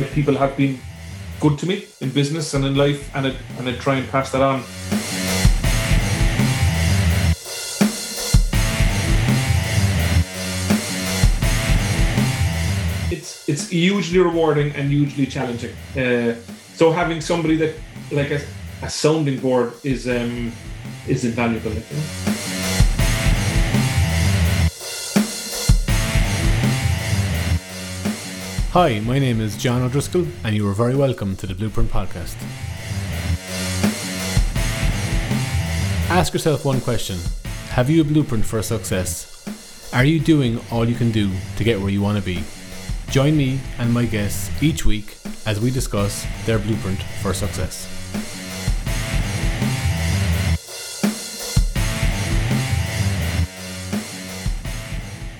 like people have been good to me in business and in life, and I, and I try and pass that on. It's it's hugely rewarding and hugely challenging. Uh, so having somebody that like a, a sounding board is um, is invaluable. Like, you Hi, my name is John O'Driscoll, and you are very welcome to the Blueprint Podcast. Ask yourself one question Have you a blueprint for success? Are you doing all you can do to get where you want to be? Join me and my guests each week as we discuss their blueprint for success.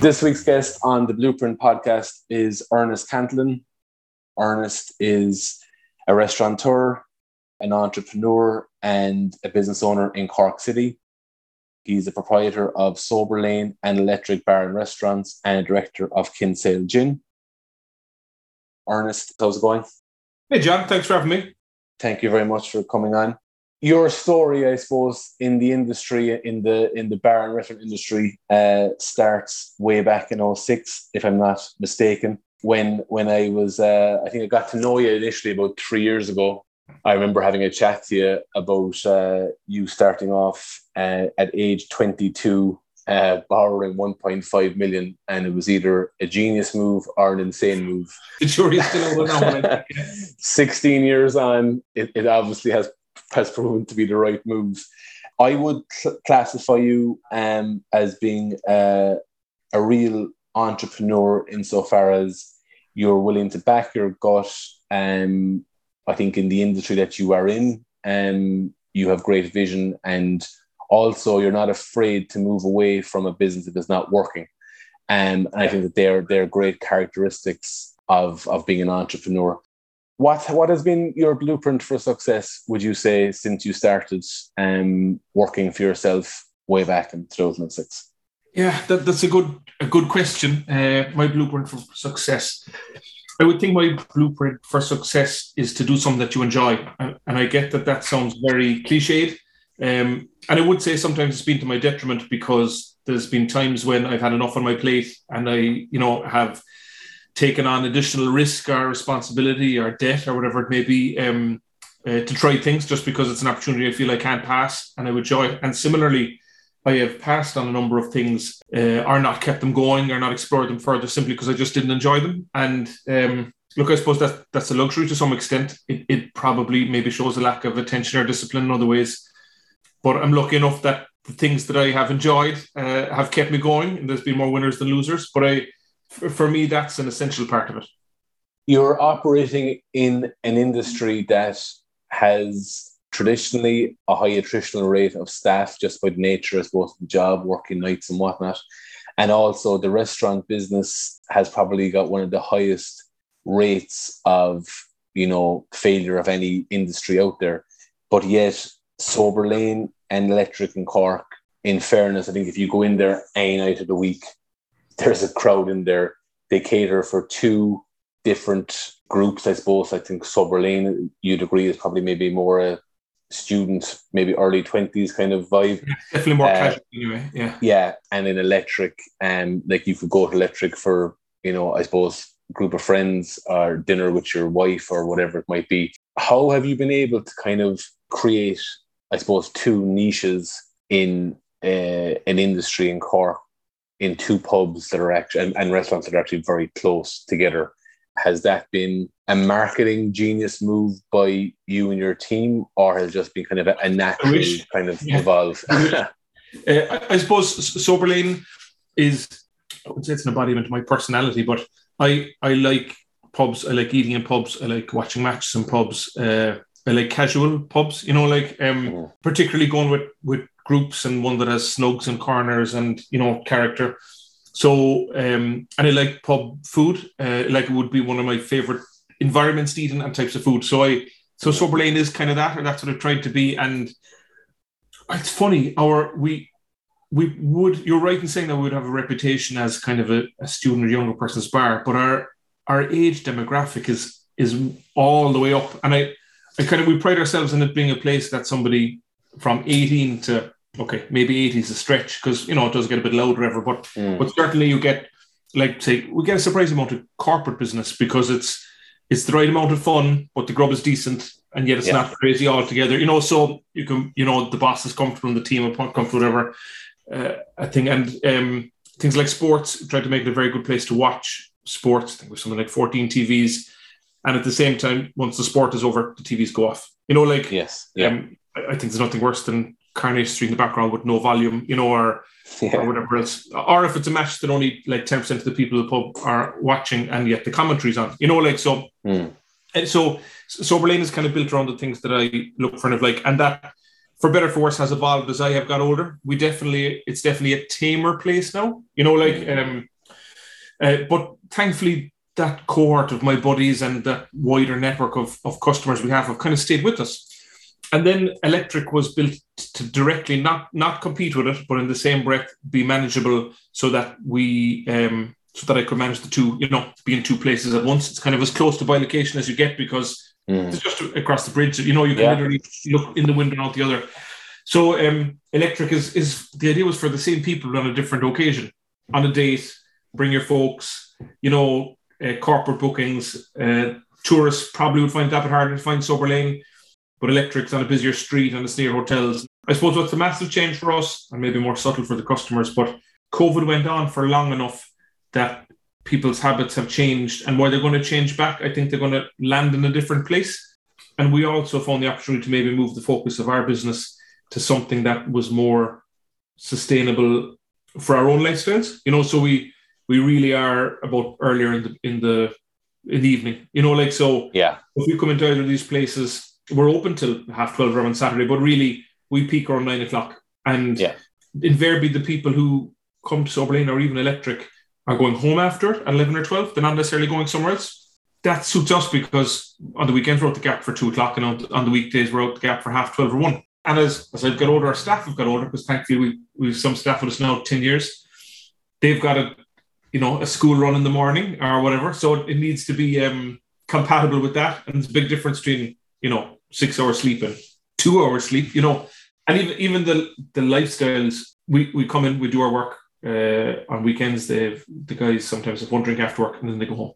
This week's guest on the Blueprint podcast is Ernest Cantillon. Ernest is a restaurateur, an entrepreneur, and a business owner in Cork City. He's a proprietor of Sober Lane and Electric Bar and Restaurants and a director of Kinsale Gin. Ernest, how's it going? Hey, John, thanks for having me. Thank you very much for coming on your story, I suppose, in the industry, in the in the bar and restaurant industry, uh, starts way back in 06, if I'm not mistaken. When when I was, uh, I think I got to know you initially about three years ago. I remember having a chat to you about uh, you starting off uh, at age 22, uh, borrowing 1.5 million, and it was either a genius move or an insane move. Sure, you still know 16 years on, it, it obviously has has proven to be the right move. I would cl- classify you um, as being uh, a real entrepreneur insofar as you're willing to back your gut. Um, I think in the industry that you are in, um, you have great vision, and also you're not afraid to move away from a business that is not working. Um, and I think that they're they're great characteristics of of being an entrepreneur. What what has been your blueprint for success? Would you say since you started um, working for yourself way back in 2006? Yeah, that, that's a good a good question. Uh, my blueprint for success. I would think my blueprint for success is to do something that you enjoy, and, and I get that that sounds very cliched. Um, and I would say sometimes it's been to my detriment because there's been times when I've had enough on my plate and I, you know, have taken on additional risk or responsibility or debt or whatever it may be um, uh, to try things just because it's an opportunity I feel I can't pass and I would enjoy. And similarly, I have passed on a number of things uh, or not kept them going or not explored them further simply because I just didn't enjoy them. And um, look, I suppose that that's a luxury to some extent. It, it probably maybe shows a lack of attention or discipline in other ways. But I'm lucky enough that the things that I have enjoyed uh, have kept me going, and there's been more winners than losers. But I for me, that's an essential part of it. You're operating in an industry that has traditionally a high attritional rate of staff just by nature, I both the job, working nights and whatnot. And also, the restaurant business has probably got one of the highest rates of, you know, failure of any industry out there. But yet, Sober Lane and Electric and Cork, in fairness, I think if you go in there any night of the week, there's a crowd in there. They cater for two different groups, I suppose. I think Sober Lane, you'd agree, is probably maybe more a student, maybe early 20s kind of vibe. Yeah, definitely more uh, casual anyway. Yeah. Yeah. And in electric, um, like you could go to electric for, you know, I suppose group of friends or dinner with your wife or whatever it might be. How have you been able to kind of create, I suppose, two niches in uh, an industry in Cork in two pubs that are actually and, and restaurants that are actually very close together. Has that been a marketing genius move by you and your team, or has it just been kind of a, a natural kind of yeah. evolve? uh, I, I suppose Sober Lane is I would say it's an embodiment of my personality, but I I like pubs. I like eating in pubs. I like watching matches in pubs. Uh, I like casual pubs. You know, like um, mm. particularly going with with groups and one that has snugs and corners and you know character. So um, and I like pub food. Uh, like it would be one of my favorite environments to eat and types of food. So I so Sober Lane is kind of that, or that's what I tried to be. And it's funny, our we we would you're right in saying that we would have a reputation as kind of a, a student or younger person's bar, but our our age demographic is is all the way up. And I, I kind of we pride ourselves in it being a place that somebody from 18 to okay, maybe 80 is a stretch because you know it does get a bit louder ever, but Mm. but certainly you get like say we get a surprising amount of corporate business because it's it's the right amount of fun, but the grub is decent and yet it's Yeah. not crazy altogether. You know, so you can you know the boss is comfortable and the team are comfortable, whatever. Uh, I think and um, things like sports try to make it a very good place to watch sports. I think with something like 14 TVs. And at the same time, once the sport is over, the TVs go off. You know, like Yes. Yeah. um, I I think there's nothing worse than Coronation Street in the background with no volume, you know, or, or whatever else. Or if it's a match that only like 10% of the people in the pub are watching and yet the commentary's on, you know, like so. Mm. And so Sober Lane is kind of built around the things that I look for, and of like, and that for better or for worse has evolved as I have got older. We definitely, it's definitely a tamer place now, you know, like, Mm. um, uh, but thankfully that cohort of my buddies and that wider network of, of customers we have have kind of stayed with us. And then Electric was built to directly not not compete with it, but in the same breath be manageable so that we um, so that I could manage the two, you know, be in two places at once. It's kind of as close to by location as you get because Mm. it's just across the bridge. You know, you can Yeah. literally look in the window and out the other. So um, electric is is the idea was for the same people on a different occasion, on a date, bring your folks. You know, uh, corporate bookings. Uh, tourists probably would find that harder to find sober lane, but electric's on a busier street and it's near hotels. I suppose what's a massive change for us, and maybe more subtle for the customers, but COVID went on for long enough that people's habits have changed and why they're going to change back i think they're going to land in a different place and we also found the opportunity to maybe move the focus of our business to something that was more sustainable for our own lifestyles you know so we we really are about earlier in the in the in the evening you know like so Yeah. if we come into either of these places we're open till half 12 or on saturday but really we peak around 9 o'clock. And Yeah. invariably the people who come to sober lane or even electric are going home after at 11 or 12 they're not necessarily going somewhere else. That suits us because on the weekends we're out the gap for 2 o'clock and on, on the weekdays we're out the gap for half 12 or 1 and as, as I've got older our staff have got older because thankfully we, we've some staff with us now 10 years. They've got a you know a school run in the morning or whatever so it needs to be um, compatible with that. And there's a big difference between you know six hours sleep and two hours sleep you know. And even even the the lifestyles we we come in we do our work uh, on weekends they the guys sometimes have one drink after work and then they go home.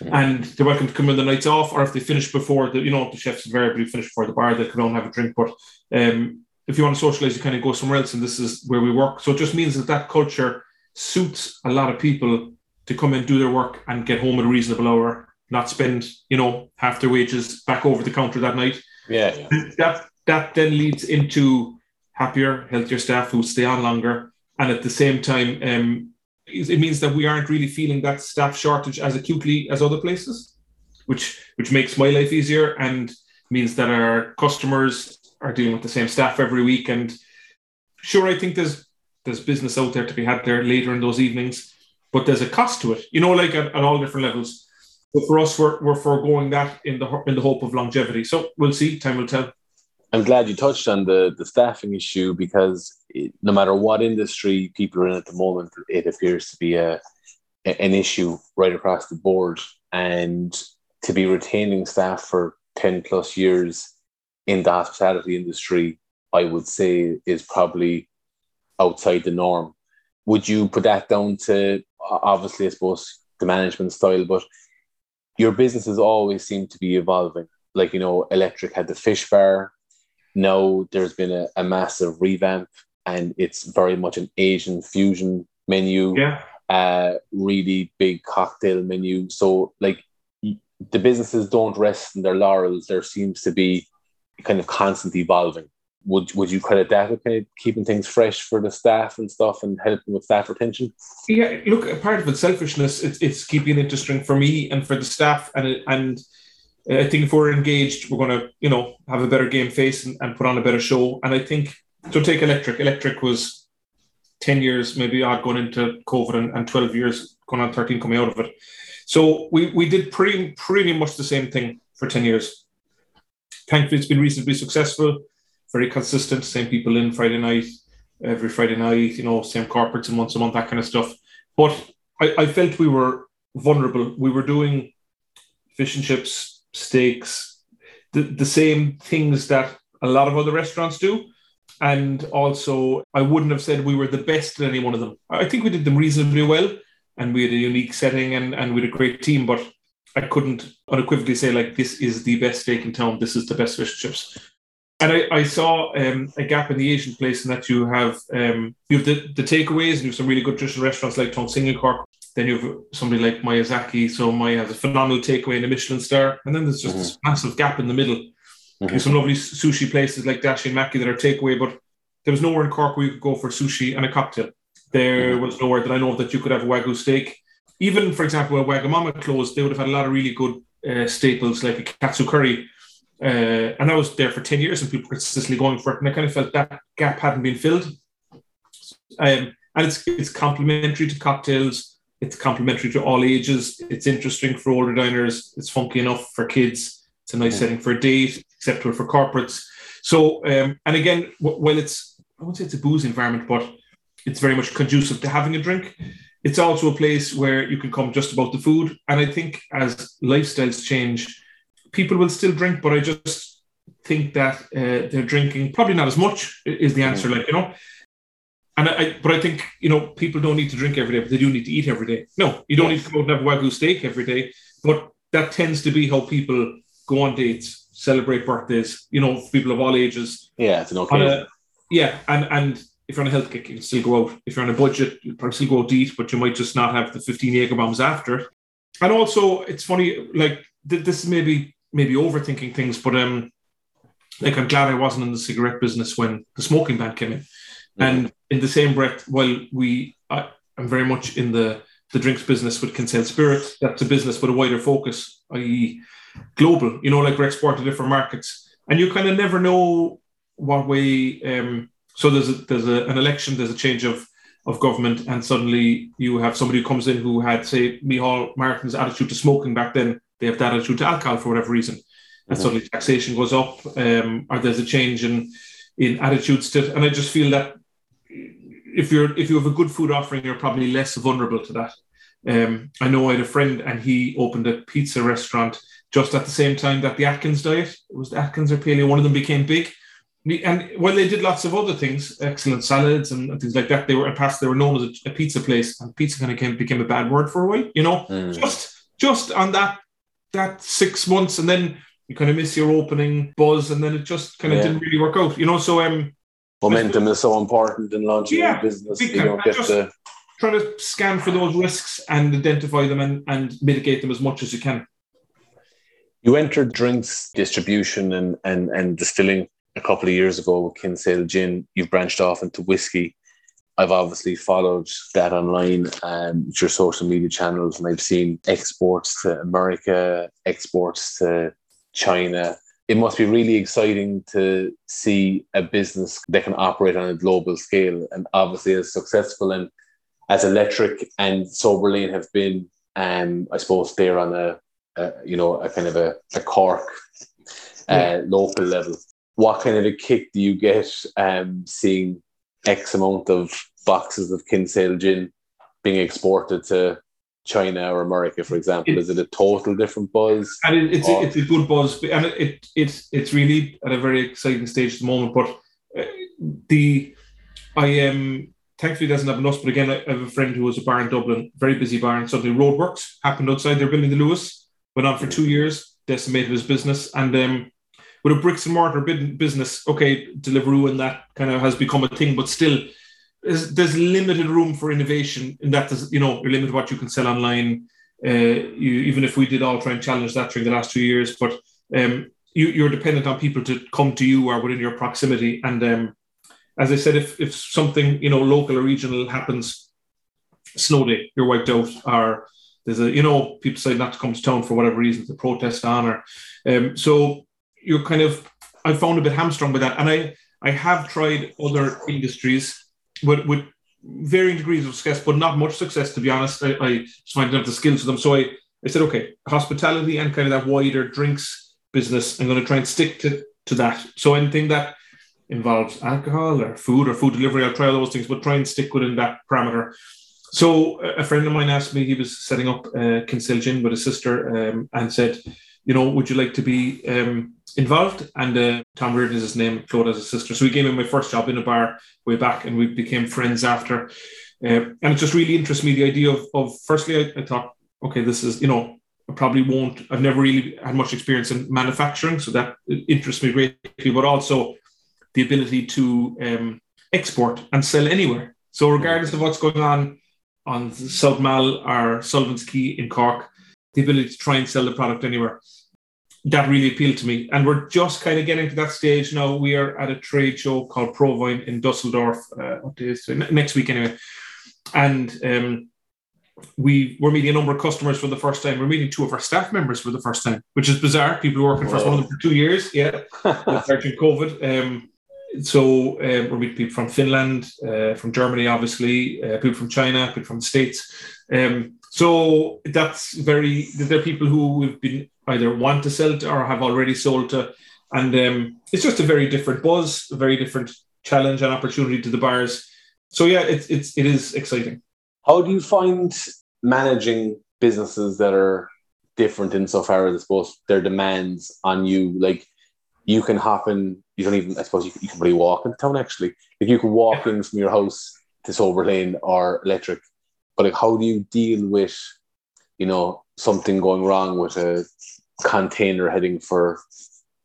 And they're welcome to come in the nights off or if they finish before the you know the chefs invariably finish before the bar they can all have a drink. But um if you want to socialize you kind of go somewhere else and this is where we work. So it just means that that culture suits a lot of people to come and do their work and get home at a reasonable hour not spend you know half their wages back over the counter that night Yeah. yeah. that that then leads into happier, healthier staff who stay on longer, and at the same time, um, it means that we aren't really feeling that staff shortage as acutely as other places, which which makes my life easier and means that our customers are dealing with the same staff every week. And sure, I think there's there's business out there to be had there later in those evenings, but there's a cost to it, you know, like at, at all different levels. But for us, we're, we're foregoing that in the in the hope of longevity. So we'll see. Time will tell. I'm glad you touched on the, the staffing issue because it, no matter what industry people are in at the moment, it appears to be a, a- an issue right across the board. And to be retaining staff for 10 plus years in the hospitality industry, I would say is probably outside the norm. Would you put that down to obviously, I suppose, the management style, but your businesses always seem to be evolving. Like, you know, Electric had the fish bar. Now there's been a, a massive revamp and it's very much an Asian fusion menu, Yeah. uh, really big cocktail menu. So, like, the businesses don't rest in their laurels. There seems to be kind of constant evolving. Would, would you credit that with kind of keeping things fresh for the staff and stuff and helping with staff retention? Yeah, look, part of it's selfishness. It's, it's keeping it interesting for me and for the staff. And and I think if we're engaged, we're going to, you know, have a better game face and, and put on a better show. And I think, so take Electric. Electric was 10 years, maybe odd going into COVID and, and 12 years, going on 13 coming out of it. So we, we did pretty, pretty much the same thing for 10 years. Thankfully, it's been reasonably successful, very consistent, same people in Friday night, every Friday night, you know, same corporates and once a month, that kind of stuff. But I, I felt we were vulnerable. We were doing fish and chips steaks, the, the same things that a lot of other restaurants do. And also, I wouldn't have said we were the best at any one of them. I think we did them reasonably well and we had a unique setting and, and we had a great team, but I couldn't unequivocally say, like, this is the best steak in town, this is the best fish and chips. And I, I saw um, a gap in the Asian place in that you have um, you have the, the takeaways and you have some really good traditional restaurants like Tong Sing in Cork. Then you have somebody like Miyazaki. So Maya has a phenomenal takeaway and a Michelin star. And then there's just mm-hmm. this massive gap in the middle. Mm-hmm. There's some lovely sushi places like Dashi and Maki that are takeaway, but there was nowhere in Cork where you could go for sushi and a cocktail. There mm-hmm. was nowhere that I know of that you could have a Wagyu steak. Even, for example, when Wagamama closed, they would have had a lot of really good uh, staples like a katsu curry uh, and I was there for 10 years and people were consistently going for it. And I kind of felt that gap hadn't been filled. Um, and it's, it's complementary to cocktails. It's complementary to all ages. It's interesting for older diners. It's funky enough for kids. It's a nice mm. setting for a date, acceptable for corporates. So, um, and again, while it's, I won't say it's a booze environment, but it's very much conducive to having a drink. It's also a place where you can come just about the food. And I think as lifestyles change, people will still drink, but I just think that uh, they're drinking probably not as much is the answer. Like you know, and I, but I think you know people don't need to drink every day, but they do need to eat every day. No, you don't yes. need to go out and have a wagyu steak every day, but that tends to be how people go on dates, celebrate birthdays. You know, people of all ages. Yeah, it's an okay. yeah, and and if you're on a health kick, you can still go out. If you're on a budget, you probably still go out to eat, but you might just not have the 15 Jaeger bombs after. And also, it's funny, like this is maybe maybe overthinking things, but um, like I'm glad I wasn't in the cigarette business when the smoking ban came in. Mm-hmm. And in the same breath, while we, I, am very much in the the drinks business with Kinsale Spirit, that's a business with a wider focus, i.e., global. You know, like we're exporting to different markets, and you kind of never know what way. Um, so there's a, there's a, an election, there's a change of of government, and suddenly you have somebody who comes in who had, say, Micheál Martin's attitude to smoking back then they have that attitude to alcohol for whatever reason. And mm-hmm. suddenly taxation goes up, um, or there's a change in in attitudes to it. And I just feel that if you're if you have a good food offering, you're probably less vulnerable to that. Um, I know I had a friend and he opened a pizza restaurant just at the same time that the Atkins diet it was the Atkins or paleo, one of them became big. And while they did lots of other things, excellent salads and things like that, they were in past they were known as a, a pizza place, and pizza kind of came, became a bad word for a while. You know, mm. just just on that that six months and then you kind of miss your opening buzz and then it just kind of yeah. didn't really work out, you know. So um momentum is so important in launching yeah, a business. You don't get the trying to scan for those risks and identify them and, and mitigate them as much as you can. You entered drinks distribution and, and, and distilling a couple of years ago with Kinsale Gin. You've branched off into whiskey. I've obviously followed that online and your social media channels, and I've seen exports to America, exports to China. It must be really exciting to see a business that can operate on a global scale, and obviously as successful and as electric and Soberlane have been. Um, I suppose they're on a, a you know a kind of a, a Cork uh, yeah. local level. What kind of a kick do you get um, seeing X amount of boxes of Kinsale gin being exported to China or America, for example? It, is it a total different buzz? And it, it's, a, it's a good buzz, and it, it, it's it's really at a very exciting stage at the moment. But uh, the I am um, thankfully doesn't have enough. But again, I have a friend who was a bar in Dublin, very busy bar, and suddenly roadworks happened outside. They're building the Luas went on for two years, decimated his business, and um, with a bricks and mortar business, okay, Deliveroo and that kind of has become a thing, but still, there's, there's limited room for innovation in that. You know, you're limited what you can sell online. Uh, you, even if we did all try and challenge that during the last two years, but um, you, are dependent on people to come to you or within your proximity. And um, as I said, if if something you know local or regional happens, snow day, you're wiped out, or there's a you know people decide not to come to town for whatever reason, the protest on, or um, so you're kind of I found a bit hamstrung by that, and I I have tried other industries with with varying degrees of success, but not much success to be honest. I, I just find have the skills for them, so I I said okay, hospitality and kind of that wider drinks business. I'm going to try and stick to to that. So anything that involves alcohol or food or food delivery, I'll try all those things, but try and stick within that parameter. So a friend of mine asked me, he was setting up uh, Kinsale with his sister um, and said, you know, would you like to be um, involved? And uh, Tom Reardon is his name, Claude has a sister. So he gave me my first job in a bar way back, and we became friends after. Uh, and it just really interests me the idea of, of firstly, I, I thought, okay, this is, you know, I probably won't, I've never really had much experience in manufacturing, so that interests me greatly, but also the ability to um, export and sell anywhere. So, regardless of what's going on on South Mall or Sullivan's Quay in Cork, the ability to try and sell the product anywhere. That really appealed to me. And we're just kind of getting to that stage now. We are at a trade show called ProWein in Dusseldorf, uh, what day is next week anyway. And um, we were meeting a number of customers for the first time. We're meeting two of our staff members for the first time, which is bizarre. People working for us, one of them for two years, yeah, during COVID. Um, so uh, we're meeting people from Finland, uh, from Germany, obviously, uh, people from China, people from the States. Um, so that's very, there are people who we've been either want to sell to or have already sold to. And um, it's just a very different buzz, a very different challenge and opportunity to the buyers. So yeah, it's, it's, it is exciting. How do you find managing businesses that are different insofar as I suppose their demands on you? Like you can hop in, you don't even, I suppose you, you can really walk in town actually. Like you can walk in from your house to Sober Lane or Electric, but like how do you deal with, you know, something going wrong with a container heading for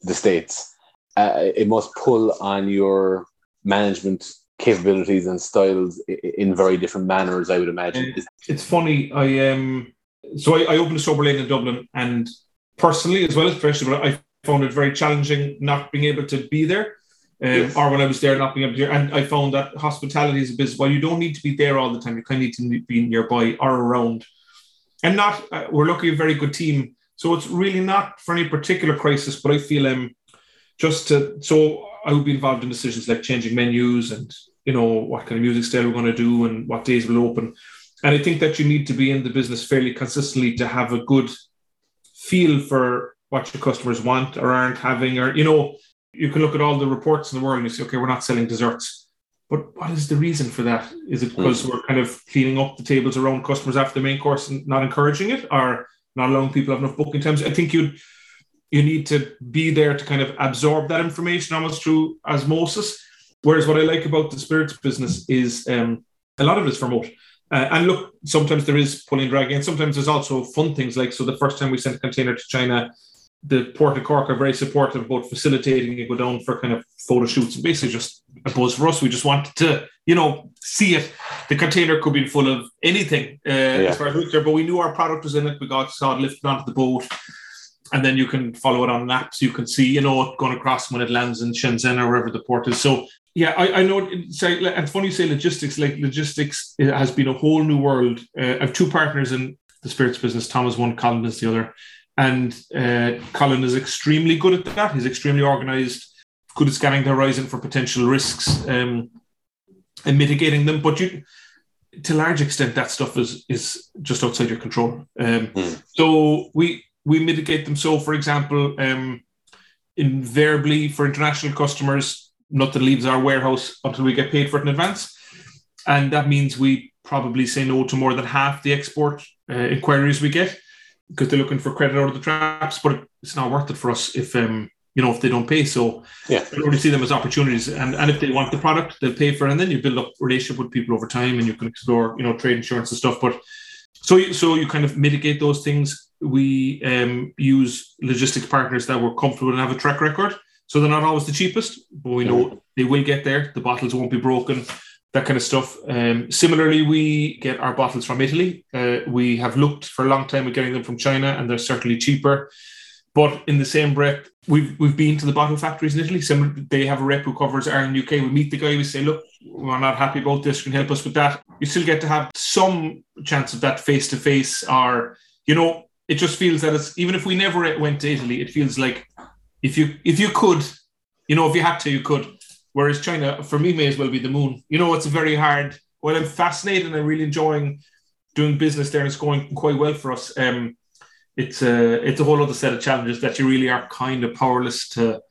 the States? Uh, it must pull on your management capabilities and styles in very different manners, I would imagine. It's funny. I um, so I, I opened a sober lane in Dublin, and personally as well as professionally, I found it very challenging not being able to be there. Um, yes. Or when I was there, not being able to. And I found that hospitality is a business. While you don't need to be there all the time, you kind of need to be nearby or around. And not, uh, we're lucky a very good team. So it's really not for any particular crisis, but I feel um, just to, so I would be involved in decisions like changing menus and, you know, what kind of music style we're going to do and what days we'll open. And I think that you need to be in the business fairly consistently to have a good feel for what your customers want or aren't having, or you know, you can look at all the reports in the world and you say, okay, we're not selling desserts. But what is the reason for that? Is it because mm. we're kind of cleaning up the tables around customers after the main course and not encouraging it, or not allowing people have enough booking times? I think you'd you need to be there to kind of absorb that information almost through osmosis. Whereas what I like about the spirits business is um, a lot of it's remote. Uh, and look, sometimes there is pulling dragging, and sometimes there's also fun things like so. The first time we sent a container to China, the Port of Cork are very supportive about facilitating it go down for kind of photo shoots and basically just a buzz for us. We just wanted to, you know, see it. The container could be full of anything uh, yeah. as far as we there, but we knew our product was in it. We got saw it lifted onto the boat. And then you can follow it on maps. You can see, you know, it going across when it lands in Shenzhen or wherever the port is. So, yeah, I, I know. Say, and funny you say logistics. Like logistics has been a whole new world. Uh, I have two partners in the spirits business. Tom is one, Colin is the other and uh, Colin is extremely good at that. He's extremely organised, good at scanning the horizon for potential risks um, and mitigating them. But you, to a large extent, that stuff is is just outside your control. Um, mm. So we we mitigate them. So, for example, um, invariably for international customers, nothing leaves our warehouse until we get paid for it in advance, and that means we probably say no to more than half the export uh, inquiries we get because they're looking for credit out of the traps, but it's not worth it for us if um you know if they don't pay. So yeah, I only see them as opportunities, and and if they want the product, they'll pay for it, and then you build up relationship with people over time, and you can explore you know trade insurance and stuff. But so you, so you kind of mitigate those things. We um, use logistics partners that we're comfortable and have a track record. So they're not always the cheapest, but we know mm-hmm. they will get there. The bottles won't be broken that kind of stuff. Um, similarly, we get our bottles from Italy. Uh, we have looked for a long time at getting them from China, and they're certainly cheaper. But in the same breath, we've we've been to the bottle factories in Italy. Some they have a rep who covers Ireland, UK. We meet the guy. We say, look, we're not happy about this. Can help us with that? You still get to have some chance of that face to face, or you know, it just feels that it's even if we never went to Italy, it feels like if you if you could, you know, if you had to, you could Whereas China, for me, may as well be the moon. You know, it's a very hard. Well, I'm fascinated and I'm really enjoying doing business there, it's going quite well for us. Um, it's a it's a whole other set of challenges that you really are kind of powerless to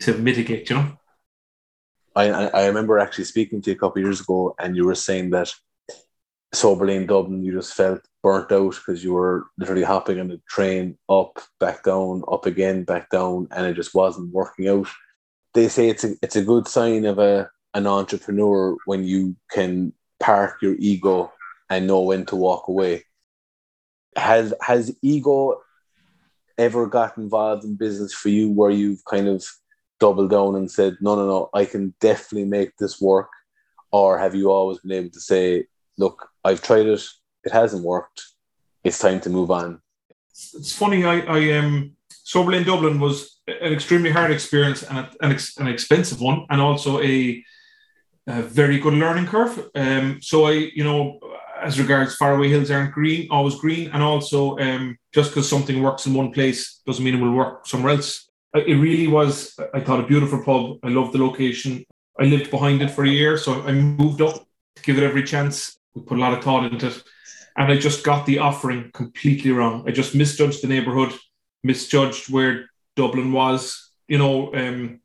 to mitigate. You know. I I remember actually speaking to you a couple of years ago, and you were saying that Sober Lane Dublin, you just felt burnt out because you were literally hopping on the train up, back down, up again, back down, and it just wasn't working out. They say it's a it's a good sign of a an entrepreneur when you can park your ego and know when to walk away. Has has ego ever got involved in business for you where you've kind of doubled down and said, no, no, no, I can definitely make this work? Or have you always been able to say, look, I've tried it, it hasn't worked, it's time to move on? It's funny, I, I um, Sober in Dublin was an extremely hard experience and an, an expensive one, and also a, a very good learning curve. Um, so I, you know, as regards faraway hills aren't green, always green, and also um, just because something works in one place doesn't mean it will work somewhere else. It really was, I thought, a beautiful pub. I loved the location. I lived behind it for a year, so I moved up to give it every chance. We put a lot of thought into it, and I just got the offering completely wrong. I just misjudged the neighbourhood, misjudged where Dublin was, you know, um,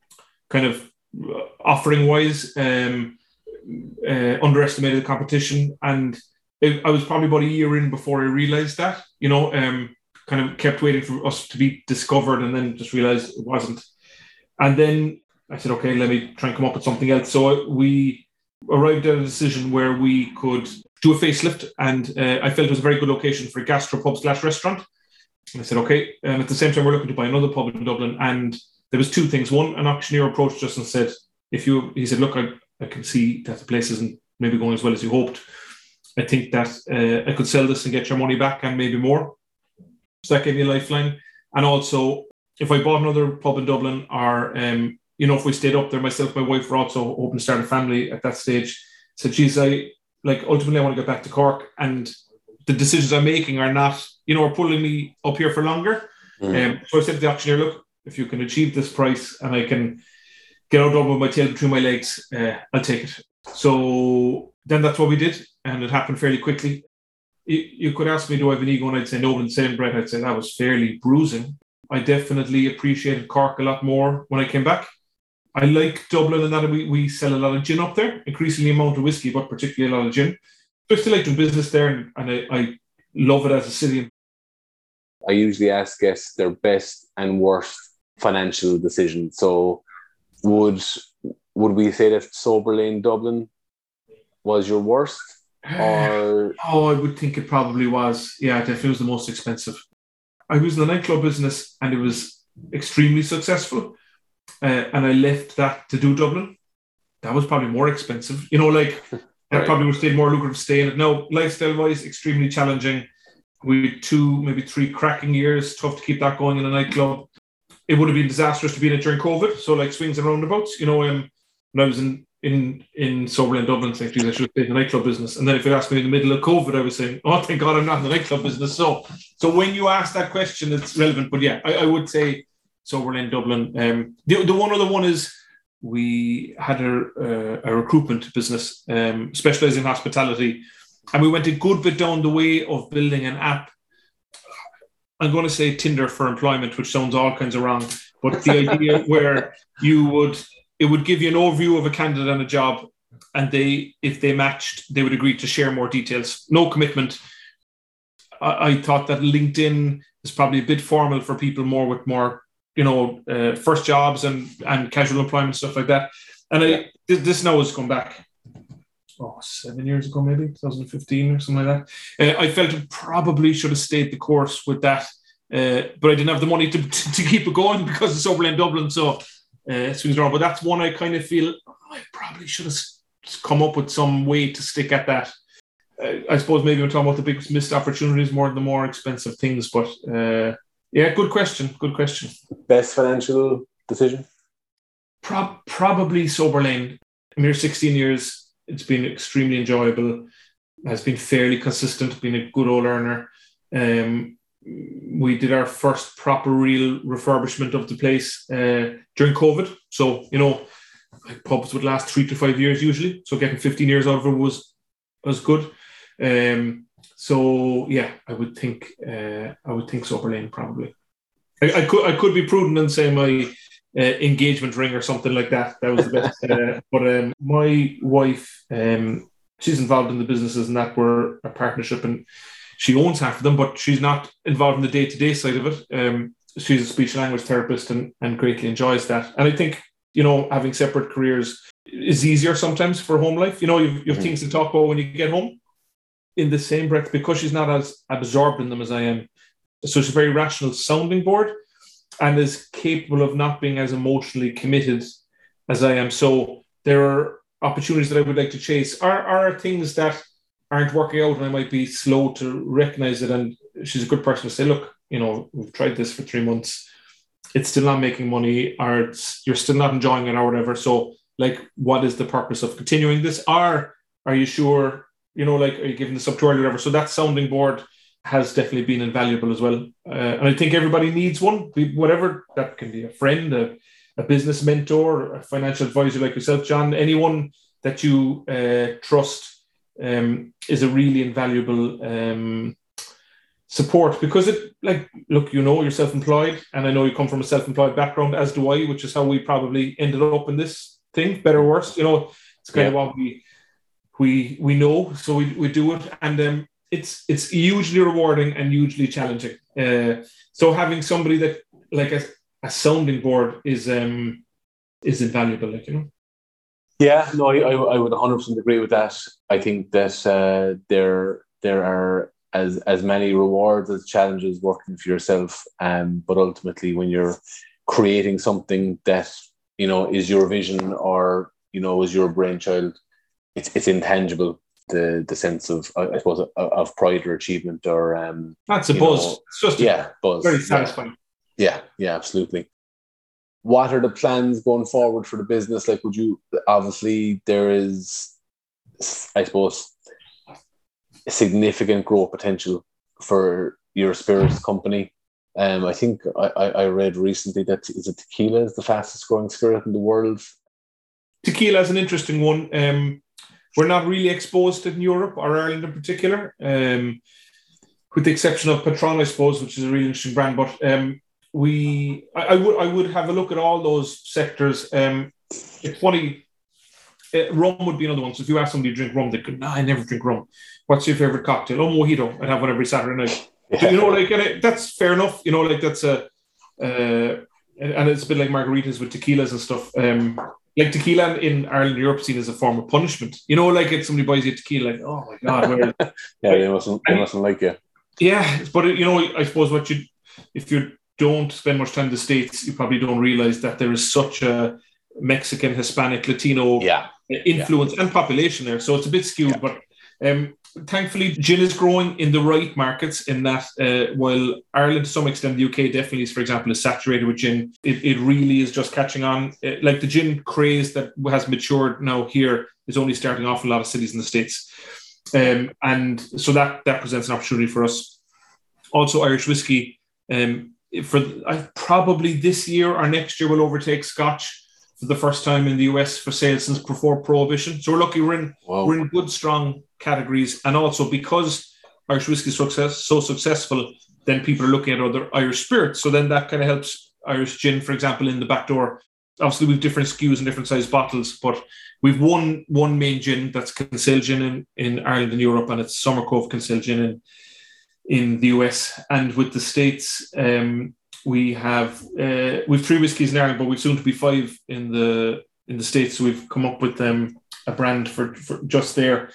kind of uh, offering wise, um, uh, underestimated the competition, and it, I was probably about a year in before I realised that, you know, um, kind of kept waiting for us to be discovered, and then just realised it wasn't. And then I said, okay, let me try and come up with something else. So we arrived at a decision where we could do a facelift, and uh, I felt it was a very good location for a gastropub slash restaurant. And I said, okay. And at the same time, we're looking to buy another pub in Dublin. And there was two things. One, an auctioneer approached us and said, if you, he said, look, I, I can see that the place isn't maybe going as well as you hoped. I think that uh, I could sell this and get your money back and maybe more. So that gave me a lifeline. And also, if I bought another pub in Dublin, or um, you know, if we stayed up there, myself, my wife were also hoping to start a family at that stage. So, geez, I like ultimately I want to get back to Cork, and the decisions I'm making are not, you know, are pulling me up here for longer. Mm. Um, so I said to the auctioneer, look, if you can achieve this price and I can get out Dublin with my tail between my legs, uh, I'll take it. So then that's what we did, and it happened fairly quickly. You, you could ask me, do I have an ego? And I'd say no, but in the same breath, I'd say that was fairly bruising. I definitely appreciated Cork a lot more when I came back. I like Dublin and that we, we sell a lot of gin up there, increasingly amount of whiskey, but particularly a lot of gin. So I still like doing business there and, and I, I love it as a city. I usually ask guests their best and worst financial decision. So would would we say that Sober Lane Dublin was your worst? Or oh, I would think it probably was. Yeah, definitely was the most expensive. I was in the nightclub business and it was extremely successful. Uh, and I left that to do Dublin. That was probably more expensive. You know, like that right. probably would stay more lucrative staying. It, no, lifestyle wise, extremely challenging. We had two, maybe three cracking years. Tough to keep that going in a nightclub. It would have been disastrous to be in it during COVID. So like swings and roundabouts. You know, um, when I was in in in Sober Lane Dublin geez, I should stay in the nightclub business. And then if you asked me in the middle of COVID, I was saying, oh, thank God I'm not in the nightclub business. So so when you ask that question, it's relevant. But yeah, I, I would say Sober Lane Dublin. Um, the, the one other one is we had a, a, a recruitment business um, specializing in hospitality. And we went a good bit down the way of building an app. I'm going to say Tinder for employment, which sounds all kinds of wrong. But the idea where you would it would give you an overview of a candidate and a job, and they, if they matched, they would agree to share more details. No commitment. I, I thought that LinkedIn is probably a bit formal for people more with more, you know, uh, first jobs and and casual employment stuff like that. And I, this now has come back. Oh, seven years ago, maybe 2015 or something like that. Uh, I felt it probably should have stayed the course with that, uh, but I didn't have the money to, to, to keep it going because it's over in Dublin. So uh, swings around. But that's one I kind of feel oh, I probably should have come up with some way to stick at that. Uh, I suppose maybe we're talking about the biggest missed opportunities more than the more expensive things. But uh, yeah, good question. Good question. Best financial decision? Pro- probably Sober Lane. I'm 16 years. It's been extremely enjoyable. Has been fairly consistent. Been a good old earner. Um, we did our first proper real refurbishment of the place uh, during COVID. So, you know, like pubs would last three to five years usually. So getting 15 years out of it was was good. Um, so yeah, I would think uh, I would think Sober Lane probably. I, I, could I could be prudent and say my uh, engagement ring or something like that. That was the best. uh, but um, my wife um, she's involved in the businesses and that we're a partnership and she owns half of them, but she's not involved in the day to day side of it. Um, she's a speech language therapist and, and greatly enjoys that. And I think, you know, having separate careers is easier sometimes for home life. You know, you've, you have mm. things to talk about when you get home. In the same breath, because she's not as absorbed in them as I am, so she's a very rational sounding board and is capable of not being as emotionally committed as I am. So there are opportunities that I would like to chase. Are are things that aren't working out, and I might be slow to recognize it. And she's a good person to say, look, you know, we've tried this for three months. It's still not making money, or you're still not enjoying it, or whatever. So, like, what is the purpose of continuing this? Or are you sure? You know, like, are you giving this up too early, or whatever? So that sounding board has definitely been invaluable as well. Uh, and I think everybody needs one, whatever that can be a friend, a, a business mentor, a financial advisor like yourself, John, anyone that you uh, trust um, is a really invaluable um, support because it, like, look, you know, you're self employed, and I know you come from a self employed background, as do I, which is how we probably ended up in this thing, better or worse. You know, it's kind yeah. of what we we we know, so we, we do it. And um, it's it's hugely rewarding and hugely challenging. Uh, so having somebody that like a, a sounding board is um is invaluable, like you know. Yeah, no, I, I would 100 percent agree with that. I think that uh, there there are as as many rewards as challenges working for yourself, um, but ultimately when you're creating something that you know is your vision or you know is your brainchild, it's it's intangible the the sense of I suppose of, of pride or achievement or um that's a buzz. Know, it's just yeah, buzz. Very satisfying. Yeah. yeah, yeah, absolutely. What are the plans going forward for the business? Like, would you obviously there is, I suppose, significant growth potential for your spirits company. Um, I think I, I read recently that is it tequila is the fastest growing spirit in the world. Tequila is an interesting one. Um, we're not really exposed in Europe or Ireland in particular, um, with the exception of Patron, I suppose, which is a really interesting brand. But um, we, I, I, would, I would have a look at all those sectors. Um, it's funny. Uh, rum would be another one. So if you ask somebody to drink rum, they go, "No, I never drink rum." What's your favorite cocktail? Oh, mojito. I'd have one every Saturday night. Yeah. You know, like, and it, that's fair enough. You know, like that's a, uh, and it's a bit like margaritas with tequilas and stuff. Um, like tequila in Ireland, Europe, seen as a form of punishment. You know, like if somebody buys you a tequila, like, oh my god, yeah, they mustn't, they mustn't like you. Yeah, but you know, I suppose what you, if you don't spend much time in the states, you probably don't realize that there is such a Mexican, Hispanic, Latino yeah. influence yeah. and population there. So it's a bit skewed, yeah. but um, thankfully, gin is growing in the right markets. In that, uh, while Ireland to some extent, the UK definitely, is, for example, is saturated with gin. It, it really is just catching on. It, uh, like the gin craze that has matured now here is only starting off in a lot of cities in the states, um, and so that that presents an opportunity for us. Also, Irish whiskey. Um, for I probably this year or next year will overtake Scotch for the first time in the US for sales since before Prohibition. So we're lucky we're in wow. we're in good strong categories, and also because Irish whiskey is success so successful, then people are looking at other Irish spirits. So then that kind of helps Irish gin, for example, in the back door. Obviously, we've different SKUs and different size bottles, but we've one one main gin that's Kinsale gin in, in Ireland and Europe, and it's Summer Cove Kinsale gin in in the US. And with the States, um, we have uh, we've three whiskies in Ireland, but we've soon to be five in the in the States. So we've come up with um, a brand for, for just there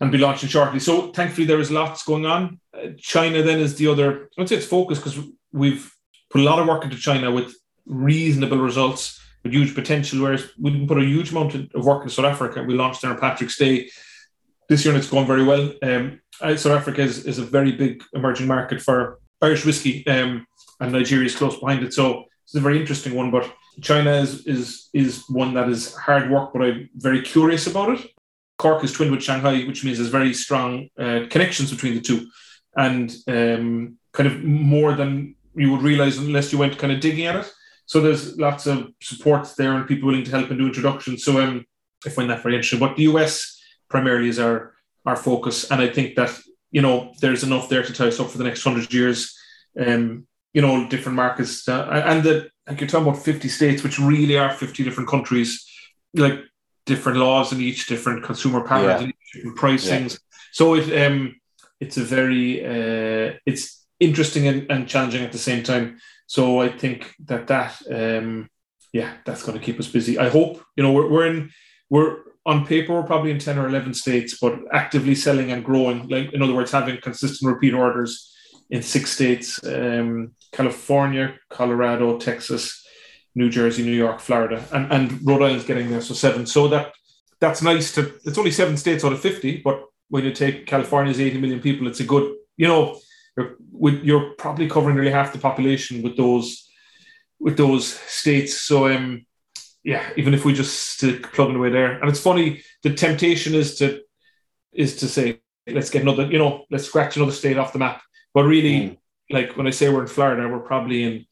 and be launching shortly. So thankfully there is lots going on. Uh, China then is the other. I would say it's focused because we've put a lot of work into China with reasonable results, with huge potential. Whereas we didn't put a huge amount of work in South Africa. We launched there on Patrick's Day this year, it's going very well. Um, uh, South Africa is, is a very big emerging market for Irish whiskey, um, and Nigeria is close behind it. So it's a very interesting one. But China is is is one that is hard work, but I'm very curious about it. Cork is twinned with Shanghai, which means there's very strong uh, connections between the two, and um, kind of more than you would realize unless you went kind of digging at it. So there's lots of support there and people willing to help and do introductions. So um, I find that very interesting. But the US primarily is our our focus, and I think that you know there's enough there to tie us up for the next hundred years. Um, you know, different markets, uh, and the like you're talking about 50 states, which really are 50 different countries. Like different laws in each, different consumer patterns yeah. different pricings. Yeah. So it um, it's a very uh, it's interesting and, and, challenging at the same time. So I think that that um, yeah, that's going to keep us busy. I hope you know we're, we're in we're on paper we're probably in ten or eleven states, but actively selling and growing. Like in other words, having consistent repeat orders in six states: um, California, Colorado, Texas, New Jersey, New York, Florida, and and Rhode Island's getting there, so seven. So that that's nice to. It's only seven states out of fifty, but when you take California's eighty million people, it's a good. You know, you're, you're probably covering nearly half the population with those with those states. So um, yeah, even if we just stick plugging away there, and it's funny, the temptation is to is to say let's get another, you know, let's scratch another state off the map. But really, mm. like when I say we're in Florida, we're probably in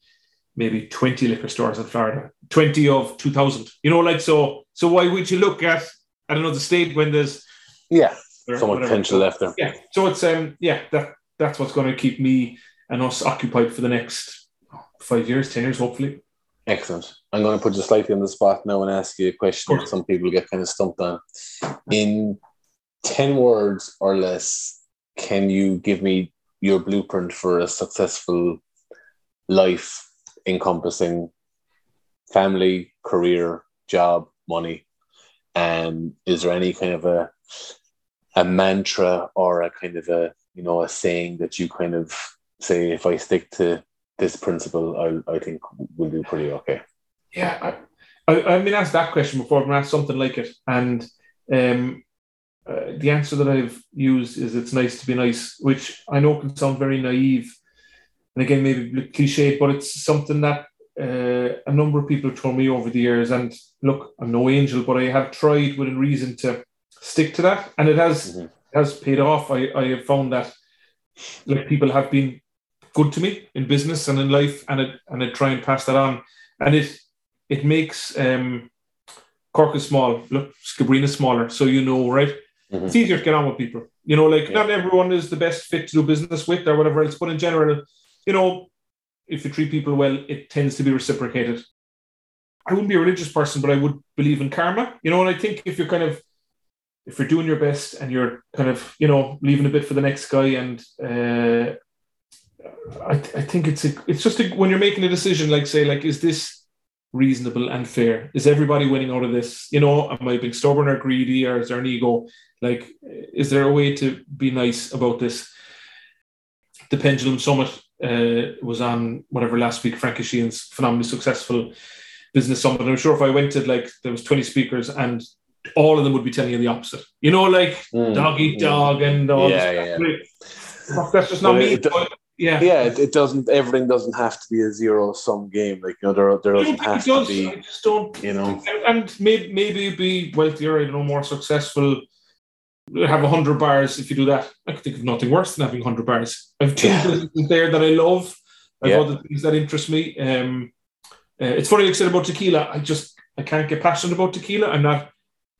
maybe 20 liquor stores in Florida, 20 of 2000, you know, like, so, so why would you look at, at another state when there's, yeah, so much potential left there. Yeah. So it's, um, yeah, that, that's what's going to keep me and us occupied for the next five years, 10 years, hopefully. Excellent. I'm going to put you slightly on the spot now and ask you a question that some people get kind of stumped on. In 10 words or less, can you give me your blueprint for a successful life encompassing family, career, job, money? And is there any kind of a a mantra or a kind of a you know a saying that you kind of say if I stick to this principle, I I think we'll do pretty okay. Yeah, I, I, I've been asked that question before. I've been asked something like it, and um, uh, the answer that I've used is "it's nice to be nice," which I know can sound very naive, and again maybe cliched, but it's something that uh, a number of people have told me over the years. And look, I'm no angel, but I have tried within reason to stick to that, and it has mm-hmm. has paid off. I, I have found that like people have been good to me in business and in life, and it and I try and pass that on, and it it makes um, Cork is small. Look, is smaller, so you know, right? Mm-hmm. It's easier to get on with people. You know, like yeah. not everyone is the best fit to do business with or whatever else, but in general, you know, if you treat people well, it tends to be reciprocated. I wouldn't be a religious person, but I would believe in karma. You know, and I think if you're kind of if you're doing your best and you're kind of you know leaving a bit for the next guy and uh, I, I think it's a it's just a, when you're making a decision like say like is this reasonable and fair? Is everybody winning out of this? You know am I being stubborn or greedy or is there an ego? Like is there a way to be nice about this? The pendulum summit uh, was on whatever last week Frankie Sheahan's phenomenally successful business summit. I'm sure if I went to like there was 20 speakers and all of them would be telling you the opposite. You know, like mm, dog eat dog and all yeah, yeah, yeah. That's just not but me. It, yeah, yeah. It, it, doesn't. Everything doesn't have to be a zero sum game. Like you know, there there doesn't have does. to be. I just don't. You know, and maybe maybe be wealthier. I don't know, more successful. Have a hundred bars if you do that. I could think of nothing worse than having hundred bars. I've two yeah. there that I love. I've yeah. other things that interest me. Um, uh, it's funny, like I said about tequila. I just I can't get passionate about tequila. I'm not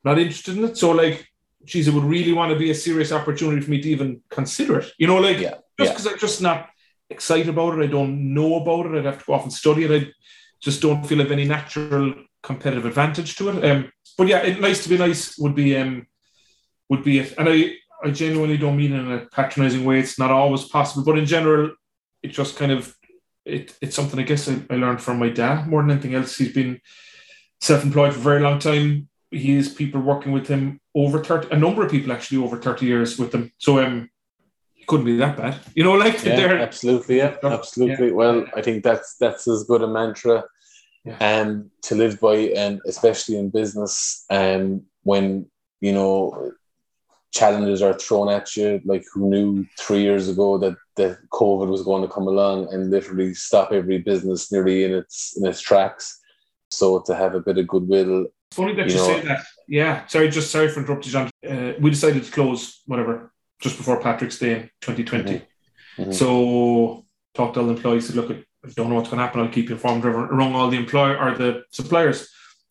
not interested in it. So like, geez, it would really want to be a serious opportunity for me to even consider it. You know, like yeah, just because yeah. I'm just not excited about it. I don't know about it. I'd have to go off and study it. I just don't feel I have any natural competitive advantage to it. Um, but yeah, it, nice to be nice would be um, would be it. And I I genuinely don't mean in a patronizing way. It's not always possible, but in general, it just kind of it, it's something I guess I, I learned from my dad more than anything else. He's been self-employed for a very long time he has people working with him over 30 a number of people actually over 30 years with him so um couldn't be that bad you know like yeah, absolutely yeah absolutely yeah. well i think that's that's as good a mantra yeah. um to live by and especially in business and um, when you know challenges are thrown at you like who knew three years ago that that covid was going to come along and literally stop every business nearly in its in its tracks so to have a bit of goodwill Funny that you, you know, say that. Yeah, sorry, just sorry for interrupting, John. Uh, we decided to close whatever just before Patrick's Day in 2020. Mm-hmm. Mm-hmm. So talked to all the employees. Said, look, I don't know what's going to happen. I'll keep you informed. Rung all the employer or the suppliers.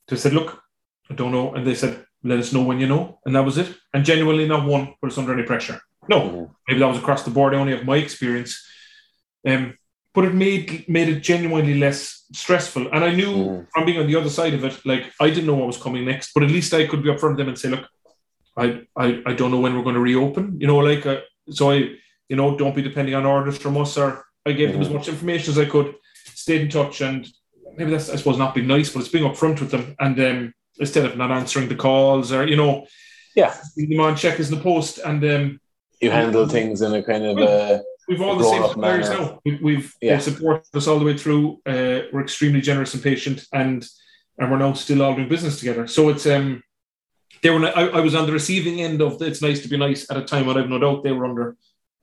They said, look, I don't know, and they said, let us know when you know, and that was it. And genuinely, not one put us under any pressure. No, mm-hmm. maybe that was across the board. I only have my experience. Um, but it made made it genuinely less stressful. And I knew mm. from being on the other side of it, like I didn't know what was coming next, but at least I could be upfront with them and say, look, I, I, I don't know when we're going to reopen. You know, like, uh, so I, you know, don't be depending on orders from us. Or I gave mm-hmm. them as much information as I could, stayed in touch, and maybe that's, I suppose, not being nice, but it's being upfront with them. And um, instead of not answering the calls or, you know, yeah, them on check is the post. And um, you handle things in a kind of, uh, We've all the same suppliers now. We, have yeah. supported us all the way through. Uh, we're extremely generous and patient, and and we're now still all doing business together. So it's um, they were. I, I was on the receiving end of the, it's nice to be nice at a time when I've no doubt they were under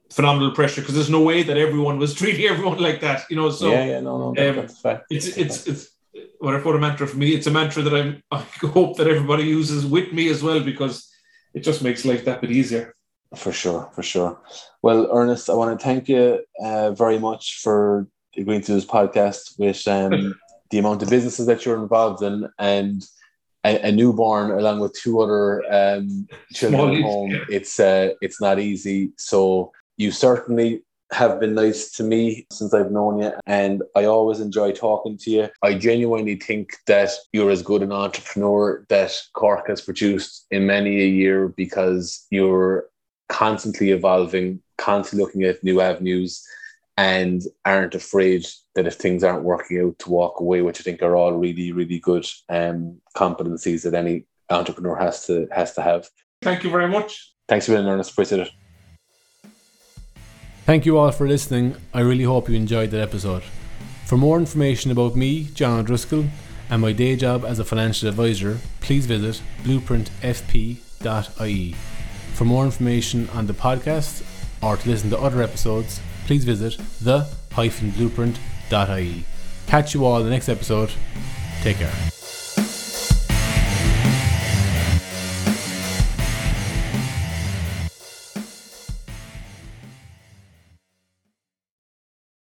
phenomenal pressure because there's no way that everyone was treating everyone like that. You know, so yeah, yeah, no, no, that, um, that's fact. It's it's it's what I a mantra for me. It's a mantra that I'm, I hope that everybody uses with me as well because it just makes life that bit easier. For sure, for sure. Well, Ernest, I want to thank you uh, very much for agreeing to this podcast with um, the amount of businesses that you're involved in and a, a newborn along with two other um, children at home. Yeah. It's uh, it's not easy. So you certainly have been nice to me since I've known you, and I always enjoy talking to you. I genuinely think that you're as good an entrepreneur that Cork has produced in many a year because you're constantly evolving, constantly looking at new avenues, and aren't afraid that if things aren't working out to walk away, which I think are all really, really good um, competencies that any entrepreneur has to has to have. Thank you very much. Thanks for being Ernest. Appreciate it. Thank you all for listening. I really hope you enjoyed that episode. For more information about me, John O'Driscoll, and my day job as a financial advisor, please visit blueprintfp.ie. For more information on the podcast or to listen to other episodes, please visit the-blueprint.ie. Catch you all in the next episode. Take care.